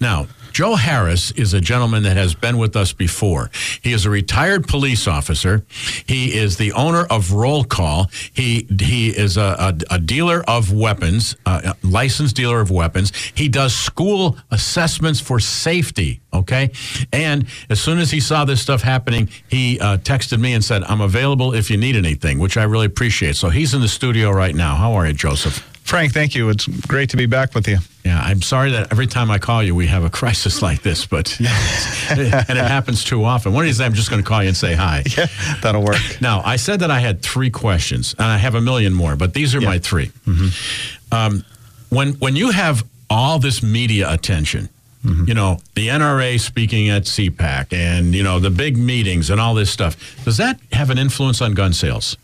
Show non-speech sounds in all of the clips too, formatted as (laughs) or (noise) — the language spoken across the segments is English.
Now, Joe Harris is a gentleman that has been with us before. He is a retired police officer. He is the owner of Roll Call. He he is a, a, a dealer of weapons, uh, a licensed dealer of weapons. He does school assessments for safety. Okay, and as soon as he saw this stuff happening, he uh, texted me and said, "I'm available if you need anything," which I really appreciate. So he's in the studio right now. How are you, Joseph? Frank, thank you. It's great to be back with you. Yeah, I'm sorry that every time I call you, we have a (laughs) crisis like this, but (laughs) (laughs) and it happens too often. One of these days, I'm just going to call you and say hi. Yeah, that'll work. Now, I said that I had three questions, and I have a million more, but these are my 3 Um, when when you have all this media attention, you know, the NRA speaking at CPAC, and you know the big meetings and all this stuff, does that have an influence on gun sales?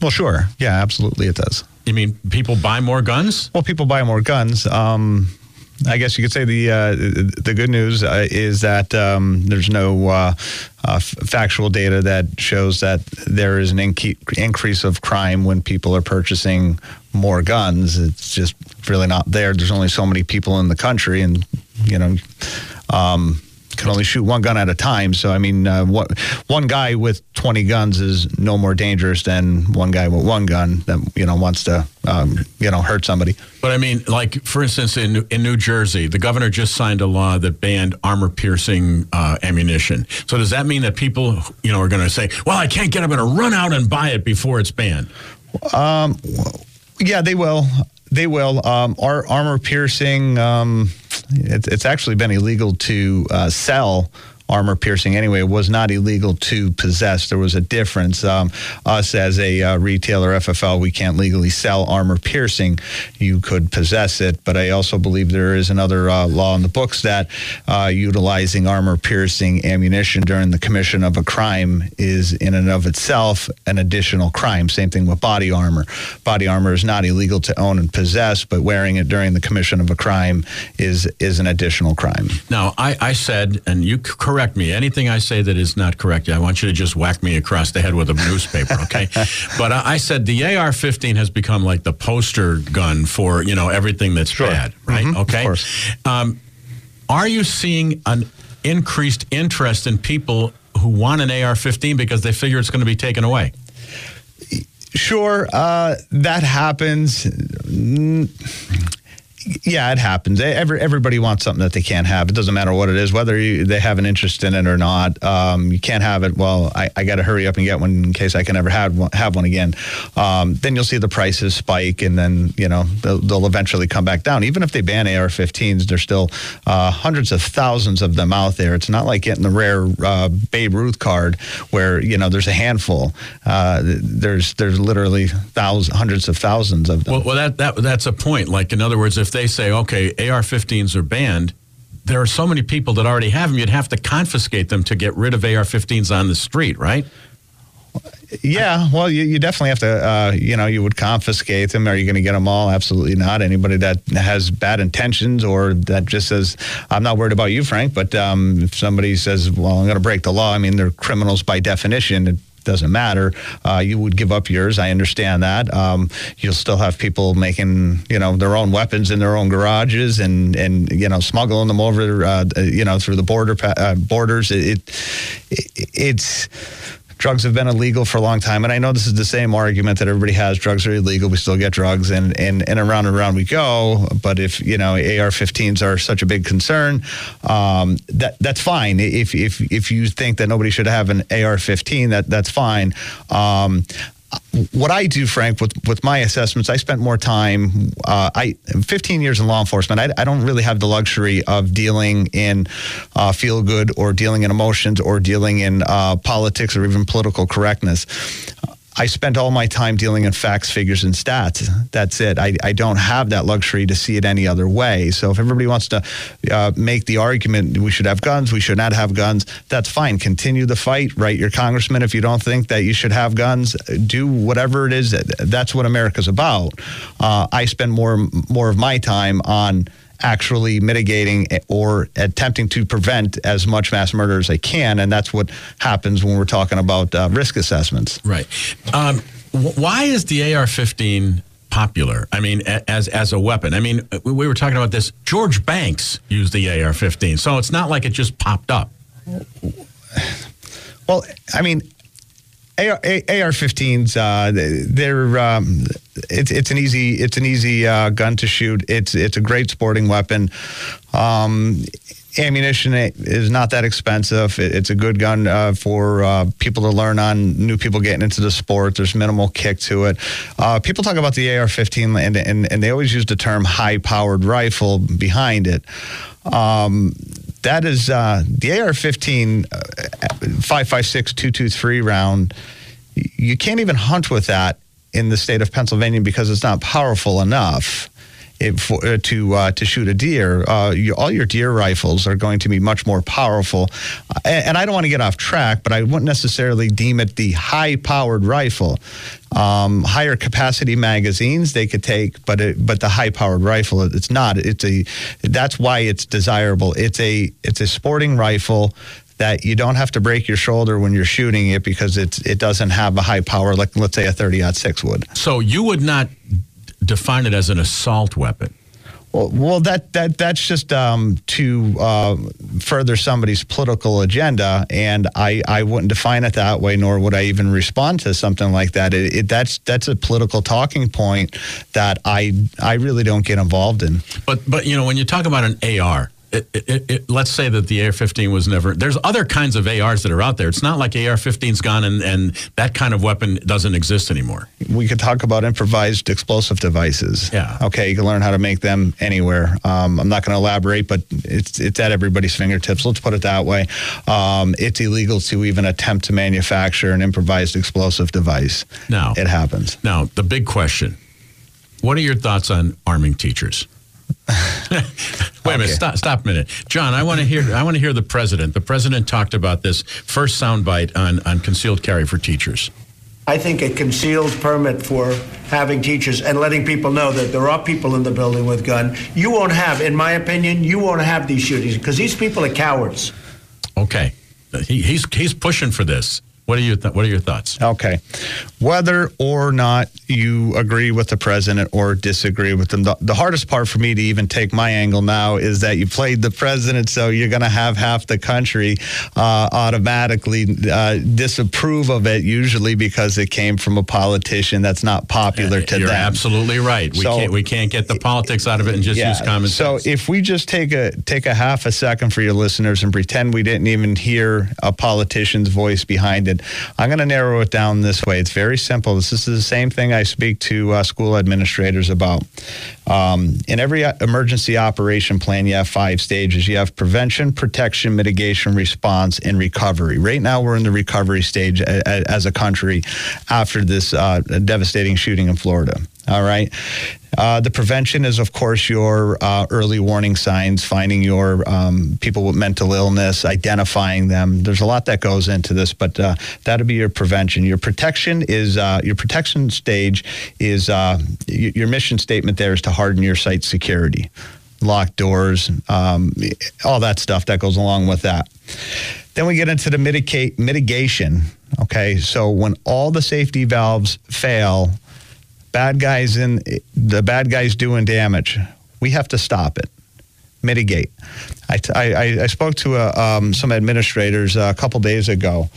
Well, sure. Yeah, absolutely, it does. You mean people buy more guns? Well, people buy more guns. Um, I guess you could say the uh, the good news uh, is that um, there's no uh, uh, factual data that shows that there is an inc- increase of crime when people are purchasing more guns. It's just really not there. There's only so many people in the country, and you know. Um, can only shoot one gun at a time. So I mean, uh, what, one guy with 20 guns is no more dangerous than one guy with one gun that you know wants to um, you know hurt somebody. But I mean, like for instance, in in New Jersey, the governor just signed a law that banned armor-piercing uh, ammunition. So does that mean that people, you know, are going to say, "Well, I can't get. I'm going to run out and buy it before it's banned"? Um, Yeah, they will. They will. Um, our armor piercing. Um, it, it's actually been illegal to uh, sell armor piercing anyway. Was not illegal to possess. There was a difference. Um, us as a uh, retailer, FFL, we can't legally sell armor piercing. You could possess it, but I also believe there is another uh, law in the books that uh, utilizing armor piercing ammunition during the commission of a crime is in and of itself an additional crime. Same thing with body armor. Body armor is not illegal to own and possess, but wearing it during the commission of a crime is is an additional crime. Now, I, I said, and you c- correct me. Anything I say that is not correct, I want you to just whack me across the head with a newspaper, okay? (laughs) but I, I said the AR-15 has become like the poster gun for you know everything that's bad, right? Okay. course. Um, are you seeing an increased interest in people who want an AR-15 because they figure it's going to be taken away? Sure, uh, that happens. Yeah, it happens. Every, everybody wants something that they can't have. It doesn't matter what it is, whether you, they have an interest in it or not. Um, you can't have it. Well, I, I got to hurry up and get one in case I can ever have one, have one again. Um, then you'll see the prices spike, and then you know they'll, they'll eventually come back down. Even if they ban AR-15s, there's still uh, hundreds of thousands of them out there. It's not like getting the rare uh, Babe Ruth card where you know there's a handful. Uh, there's there's literally thousands, hundreds of thousands of them. Well, well, that, that that's a point. Like in other words, if they say, okay, AR-15s are banned, there are so many people that already have them. You'd have to confiscate them to get rid of AR-15s on the street, right? Yeah, well, you, you definitely have to, uh, you know, you would confiscate them. Are you going to get them all? Absolutely not. Anybody that has bad intentions or that just says, I'm not worried about you, Frank, but um, if somebody says, well, I'm going to break the law, I mean, they're criminals by definition. Doesn't matter. Uh, you would give up yours. I understand that. Um, you'll still have people making, you know, their own weapons in their own garages and, and you know, smuggling them over, uh, you know, through the border uh, borders. It, it, it's drugs have been illegal for a long time. And I know this is the same argument that everybody has. Drugs are illegal. We still get drugs and, and, and around and around we go. But if, you know, AR-15s are such a big concern, um, that that's fine. If, if, if you think that nobody should have an AR-15, that that's fine. Um, what I do, Frank, with, with my assessments, I spent more time. Uh, I 15 years in law enforcement. I, I don't really have the luxury of dealing in uh, feel good or dealing in emotions or dealing in uh, politics or even political correctness. I spent all my time dealing in facts, figures, and stats. That's it. I, I don't have that luxury to see it any other way. So if everybody wants to uh, make the argument we should have guns, we should not have guns, that's fine. Continue the fight. Write your congressman if you don't think that you should have guns. Do whatever it is. That's what America's about. Uh, I spend more more of my time on actually mitigating or attempting to prevent as much mass murder as they can. And that's what happens when we're talking about uh, risk assessments. Right. Um, why is the AR 15 popular? I mean, as as a weapon. I mean, we were talking about this. George Banks used the AR-15, so it's not like it just popped up. Well, I mean, AR, 15s uh, they're um, it's it's an easy it's an easy uh, gun to shoot. It's it's a great sporting weapon. Um, ammunition is not that expensive. It's a good gun uh, for uh, people to learn on, new people getting into the sport. There's minimal kick to it. Uh, people talk about the AR 15 and, and, and, they always use the term high powered rifle behind it. Um, that is uh, the AR 15 uh, 556 223 round. You can't even hunt with that in the state of Pennsylvania because it's not powerful enough. For, uh, to uh, to shoot a deer, uh, you, all your deer rifles are going to be much more powerful. And, and I don't want to get off track, but I wouldn't necessarily deem it the high-powered rifle. Um, higher capacity magazines they could take, but it, but the high-powered rifle, it's not. It's a that's why it's desirable. It's a it's a sporting rifle that you don't have to break your shoulder when you're shooting it because it's it doesn't have a high power like let's say a 30 six would. So you would not define it as an assault weapon. Well, well that that that's just um, to uh, further somebody's political agenda, and I, I wouldn't define it that way, nor would I even respond to something like that. It, it, that's that's a political talking point that I I really don't get involved in. But but you know when you talk about an AR, it, it, it, let's say that the AR-15 was never. There's other kinds of ARs that are out there. It's not like AR-15's gone and, and that kind of weapon doesn't exist anymore. We could talk about improvised explosive devices. Yeah. Okay, you can learn how to make them anywhere. Um, I'm not going to elaborate, but it's it's at everybody's fingertips. Let's put it that way. Um, it's illegal to even attempt to manufacture an improvised explosive device. Now it happens. Now the big question: What are your thoughts on arming teachers? Wait a minute. Stop. Stop a minute, John. I want to hear. I want to hear the president. The president talked about this first soundbite on on concealed carry for teachers. I think a concealed permit for having teachers and letting people know that there are people in the building with gun. You won't have, in my opinion, you won't have these shootings because these people are cowards. Okay, he, he's he's pushing for this. What are your th- What are your thoughts? Okay, whether or not you agree with the president or disagree with them, the, the, hardest part for me to even take my angle now is that you played the president, so you're going to have half the country uh, automatically uh, disapprove of it, usually because it came from a politician that's not popular uh, to you're them. You're absolutely right. We so, can't we can't get the politics out of it and just yeah, use common so sense. So if we just take a take a half a second for your listeners and pretend we didn't even hear a politician's voice behind it I'm going to narrow it down this way. It's very simple. This is the same thing I speak to uh, school administrators about. Um, in every uh, emergency operation plan, you have five stages. You have prevention, protection, mitigation, response, and recovery. Right now, we're in the recovery stage as a country after this uh, devastating shooting in Florida. All right. Uh, the prevention is, of course, your uh, early warning signs, finding your um, people with mental illness, identifying them. There's a lot that goes into this, but uh, that'll be your prevention. Your protection is uh, your protection stage is uh, your mission statement. There is to harden your site security, lock doors, um, all that stuff that goes along with that. Then we get into the mitigate mitigation. Okay, so when all the safety valves fail bad guys in the bad guys doing damage. We have to stop it, mitigate. I, I, I spoke to a, uh, um, some administrators a couple days ago,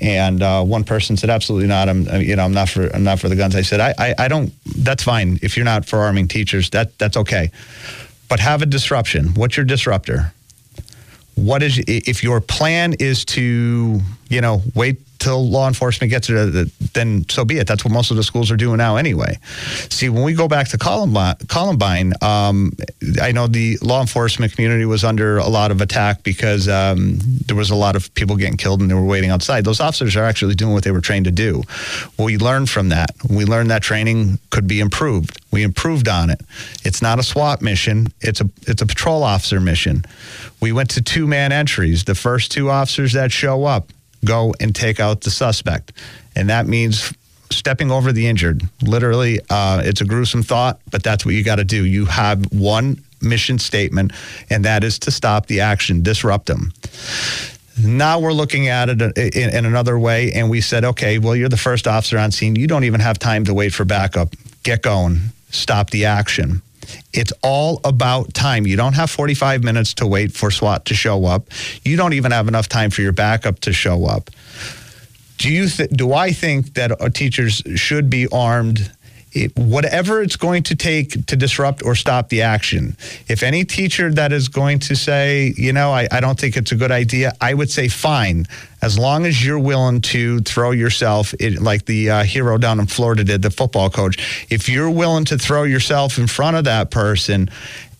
and uh, one person said, "Absolutely not. I'm you know I'm not for I'm not for the guns." I said, I, I I don't. That's fine if you're not for arming teachers. That that's okay, but have a disruption. What's your disruptor? What is if your plan is to you know wait till law enforcement gets it, then so be it. That's what most of the schools are doing now anyway. See, when we go back to Columbine, Columbine um, I know the law enforcement community was under a lot of attack because um, there was a lot of people getting killed and they were waiting outside. Those officers are actually doing what they were trained to do. We learned from that. We learned that training could be improved. We improved on it. It's not a SWAT mission. It's a it's a patrol officer mission. We went to two man entries. The first two officers that show up go and take out the suspect. And that means stepping over the injured. Literally, uh, it's a gruesome thought, but that's what you got to do. You have one mission statement, and that is to stop the action, disrupt them. Now we're looking at it in, in, another way, and we said, okay, well, you're the first officer on scene. You don't even have time to wait for backup. Get going, stop the action. It's all about time. You don't have 45 minutes to wait for SWAT to show up. You don't even have enough time for your backup to show up. Do you th- do I think that teachers should be armed it, whatever it's going to take to disrupt or stop the action. If any teacher that is going to say, you know, I, I don't think it's a good idea, I would say fine, as long as you're willing to throw yourself, like the uh, hero down in Florida did, the football coach. If you're willing to throw yourself in front of that person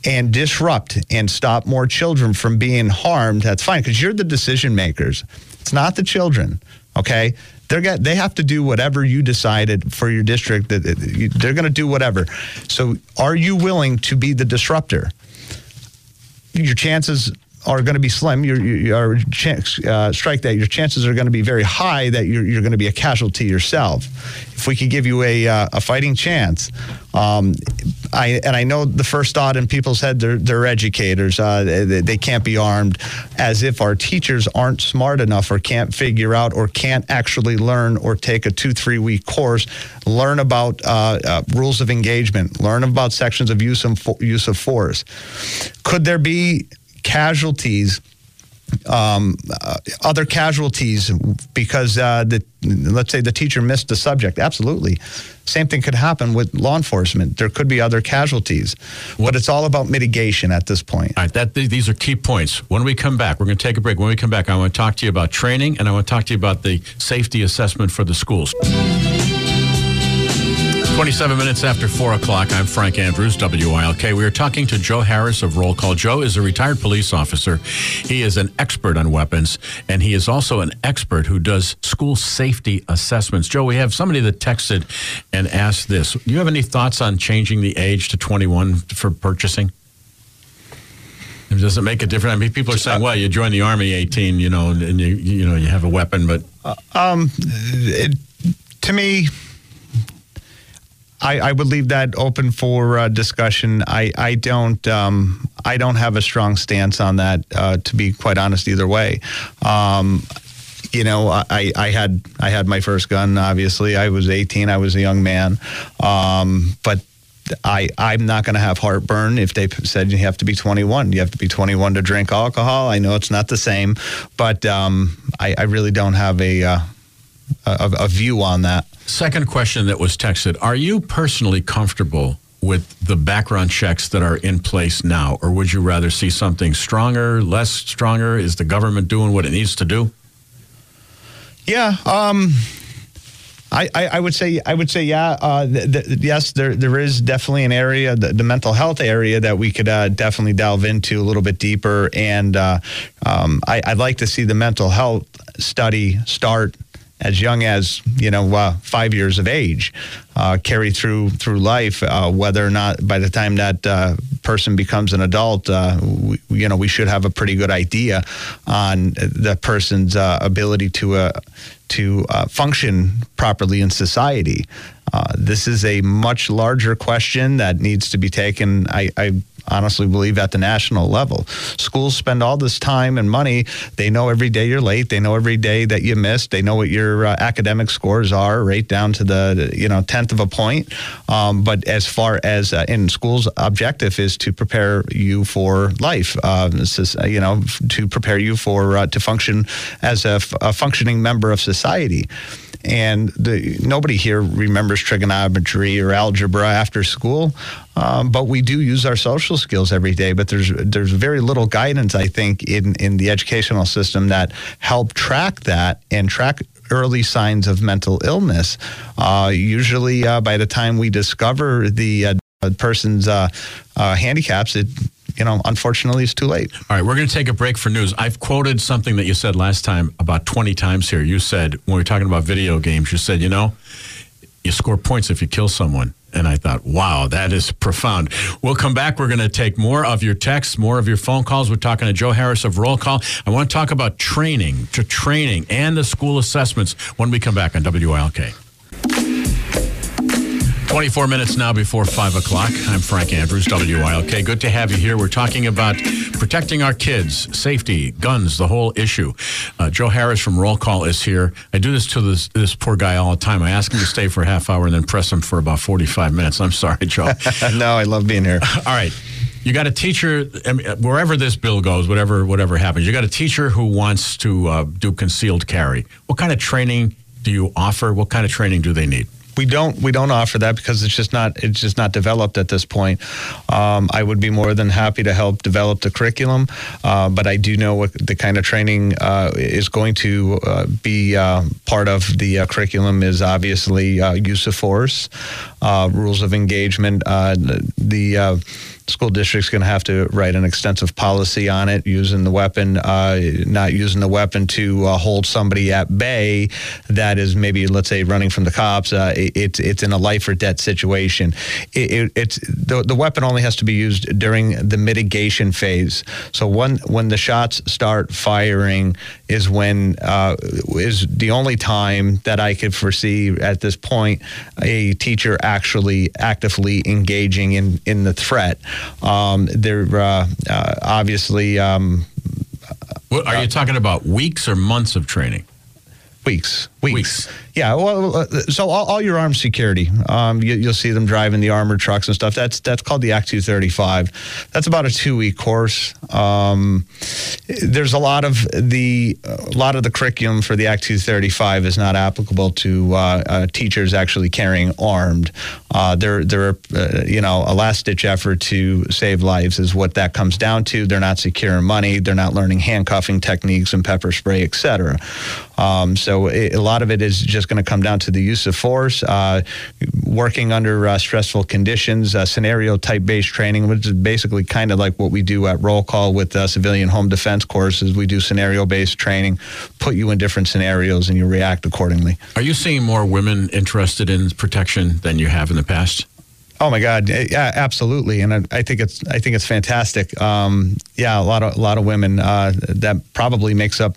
and disrupt and stop more children from being harmed, that's fine because you're the decision makers. It's not the children. Okay, they're get, they have to do whatever you decided for your district. That they're going to do whatever. So, are you willing to be the disruptor? Your chances are going to be slim. Your, your, chance, uh, strike that your chances are going to be very high that you're, you're going to be a casualty yourself. If we could give you a, uh, a fighting chance, um, I and I know the first thought in people's head they're they're educators. Uh, they, they, can't be armed, as if our teachers aren't smart enough or can't figure out or can't actually learn or take a two three week course, learn about uh, uh, rules of engagement, learn about sections of use of use of force. Could there be casualties, um, uh, other casualties because uh, the, let's say the teacher missed the subject. Absolutely. Same thing could happen with law enforcement. There could be other casualties. But it's all about mitigation at this point. All right, that, these are key points. When we come back, we're going to take a break. When we come back, I want to talk to you about training and I want to talk to you about the safety assessment for the schools. 27 minutes after 4 o'clock, I'm Frank Andrews, WILK. We are talking to Joe Harris of Roll Call. Joe is a retired police officer. He is an expert on weapons, and he is also an expert who does school safety assessments. Joe, we have somebody that texted and asked this. Do you have any thoughts on changing the age to 21 for purchasing? Does it make a difference? I mean, people are saying, "Well, you join the army 18, you know, and you you know you have a weapon," but uh, um, it, to me, I, I would leave that open for uh, discussion. I, I don't um, I don't have a strong stance on that. Uh, to be quite honest, either way. Um, you know, I, I had I had my first gun. Obviously, I was 18. I was a young man, um, but I, I'm not going to have heartburn if they said you have to be 21. You have to be 21 to drink alcohol. I know it's not the same, but um, I, I, really don't have a, uh, a, a view on that. Second question that was texted Are you personally comfortable with the background checks that are in place now, or would you rather see something stronger, less stronger? Is the government doing what it needs to do? Yeah, um, I, I, I, would say I would say yeah. Uh, th- th- yes, there there is definitely an area, the, the mental health area, that we could uh, definitely delve into a little bit deeper. And uh, um, I, would like to see the mental health study start as young as you know uh, five years of age, uh, carry through through life. Uh, whether or not by the time that uh, person becomes an adult, uh, we, you know, we should have a pretty good idea on the person's uh, ability to to function properly in society. this is a much larger question that needs to be taken. I, I honestly believe at the national level. Schools spend all this time and money. They know every day you're late. They know every day that you missed. They know what your uh, academic scores are, right down to the you know tenth of a point. Um, but as far as uh, in schools, objective is to prepare you for life. Uh, is you know to prepare you for uh, to function as a, f- a functioning member of society and the, nobody here remembers trigonometry or algebra after school. Um, but we do use our social skills every day. But there's there's very little guidance, I think, in in the educational system that help track that and track early signs of mental illness. Uh, usually, uh, by the time we discover the uh, person's uh, uh, handicaps, it you know, unfortunately, it's too late. All right, we're going to take a break for news. I've quoted something that you said last time about 20 times here. You said, when we were talking about video games, you said, you know, you score points if you kill someone. And I thought, wow, that is profound. We'll come back. We're going to take more of your texts, more of your phone calls. We're talking to Joe Harris of Roll Call. I want to talk about training, to training, and the school assessments when we come back on WILK. 24 minutes now before 5 o'clock. I'm Frank Andrews, WILK. Good to have you here. We're talking about protecting our kids, safety, guns, the whole issue. Uh, Joe Harris from Roll Call is here. I do this to this, this poor guy all the time. I ask him to stay for a half hour and then press him for about 45 minutes. I'm sorry, Joe. (laughs) no, I love being here. (laughs) all right. You got a teacher, I mean, wherever this bill goes, whatever whatever happens, you got a teacher who wants to uh, do concealed carry. What kind of training do you offer? What kind of training do they need? We don't we don't offer that because it's just not it's just not developed at this point. Um, I would be more than happy to help develop the curriculum, uh, but I do know what the kind of training uh, is going to uh, be uh, part of the uh, curriculum is obviously uh, use of force, rules of engagement, the school district's going to have to write an extensive policy on it, using the weapon, uh, not using the weapon to uh, hold somebody at bay that is maybe, let's say, running from the cops. Uh, it, it's it's in a life or death situation. It, it, it's the, the weapon only has to be used during the mitigation phase. So when when the shots start firing is when uh, is the only time that I could foresee at this point a teacher actually actively engaging in in the threat. Um, they're uh, uh, obviously. Um, what, are you talking about weeks or months of training? Weeks. Weeks. Weeks. Yeah. Well, uh, so all, all, your armed security, um, you, will see them driving the armored trucks and stuff. That's that's called the Act 235. That's about a two week course. Um, there's a lot of the a lot of the curriculum for the Act 235 is not applicable to uh, uh, teachers actually carrying armed. Uh, they're they're uh, you know a last ditch effort to save lives is what that comes down to. They're not securing money. They're not learning handcuffing techniques and pepper spray, etc. Um, so it, a lot of it is just going to come down to the use of force, uh, working under uh, stressful conditions, uh, scenario type based training, which is basically kind of like what we do at roll call with uh, civilian home defense courses. We do scenario based training, put you in different scenarios, and you react accordingly. Are you seeing more women interested in protection than you have in the past? Oh my God! Yeah, absolutely, and I, I, think it's I think it's fantastic. Um, yeah, a lot of a lot of women uh, that probably makes up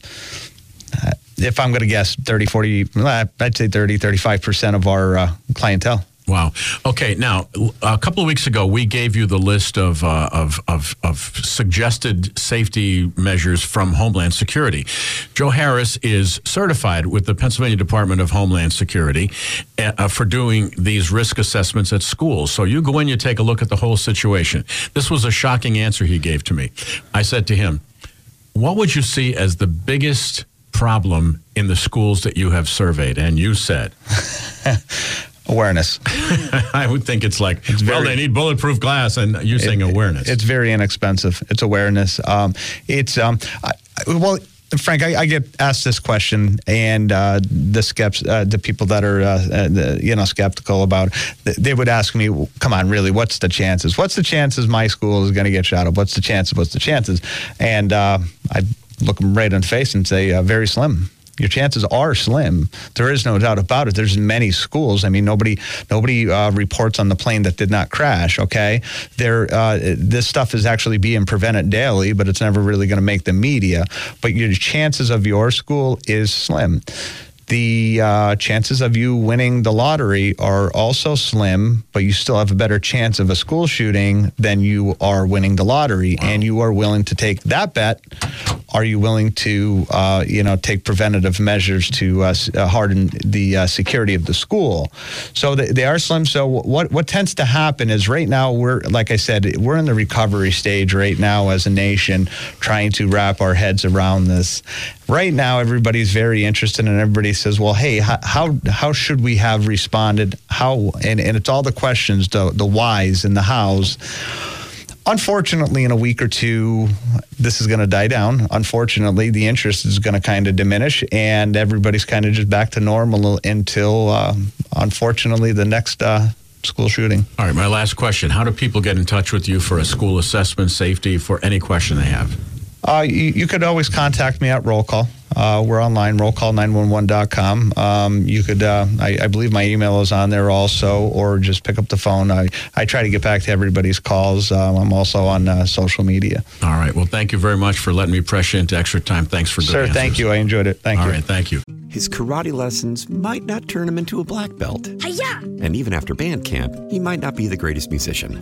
uh, if I'm going to guess 30, 40, I'd say 30, 35% of our uh, clientele. Wow. Okay. Now, a couple of weeks ago, we gave you the list of, uh, of, of, of, suggested safety measures from Homeland Security. Joe Harris is certified with the Pennsylvania Department of Homeland Security uh, for doing these risk assessments at schools. So you go in, you take a look at the whole situation. This was a shocking answer he gave to me. I said to him, What would you see as the biggest problem in the schools that you have surveyed? And you said (laughs) awareness. (laughs) I would think it's like, it's well, they need bulletproof glass, and you're saying it, awareness. It's very inexpensive. It's awareness. Um, it's um, I, well. Frank, I, I, get asked this question, and uh, the skept, uh, the people that are, uh, uh the, you know, skeptical about, they would ask me, "Come on, really? What's the chances? What's the chances my school is going to get shot up? What's the chances? What's the chances?" And uh, I look them right in the face and say, uh, very slim. Your chances are slim. There is no doubt about it. There's many schools. I mean, nobody nobody uh, reports on the plane that did not crash. Okay, there uh, this stuff is actually being prevented daily, but it's never really going to make the media. But your chances of your school is slim the uh, chances of you winning the lottery are also slim, but you still have a better chance of a school shooting than you are winning the lottery. Wow. And you are willing to take that bet. Are you willing to, uh, you know, take preventative measures to uh, uh harden the uh, security of the school? So they, they are slim. So what what tends to happen is right now we're, like I said, we're in the recovery stage right now as a nation, trying to wrap our heads around this right now everybody's very interested and everybody says well hey how how should we have responded how and, and it's all the questions the the whys and the hows unfortunately, in a week or two, this is going to die down. Unfortunately, the interest is going to kind of diminish, and everybody's kind of just back to normal until, uh, unfortunately, the next uh, school shooting. All right, my last question. How do people get in touch with you for a school assessment, safety, for any question they have? Uh, you, you, could always contact me at roll call. Uh, we're online, rollcall911.com. Um, you could, uh, I, I, believe my email is on there also, or just pick up the phone. I, I try to get back to everybody's calls. Um, I'm also on uh, social media. All right. Well, thank you very much for letting me press you into extra time. Thanks for good Sir, answers. thank you. I enjoyed it. Thank All you. All right. Thank you. His karate lessons might not turn him into a black belt. Hi-ya! And even after band camp, he might not be the greatest musician.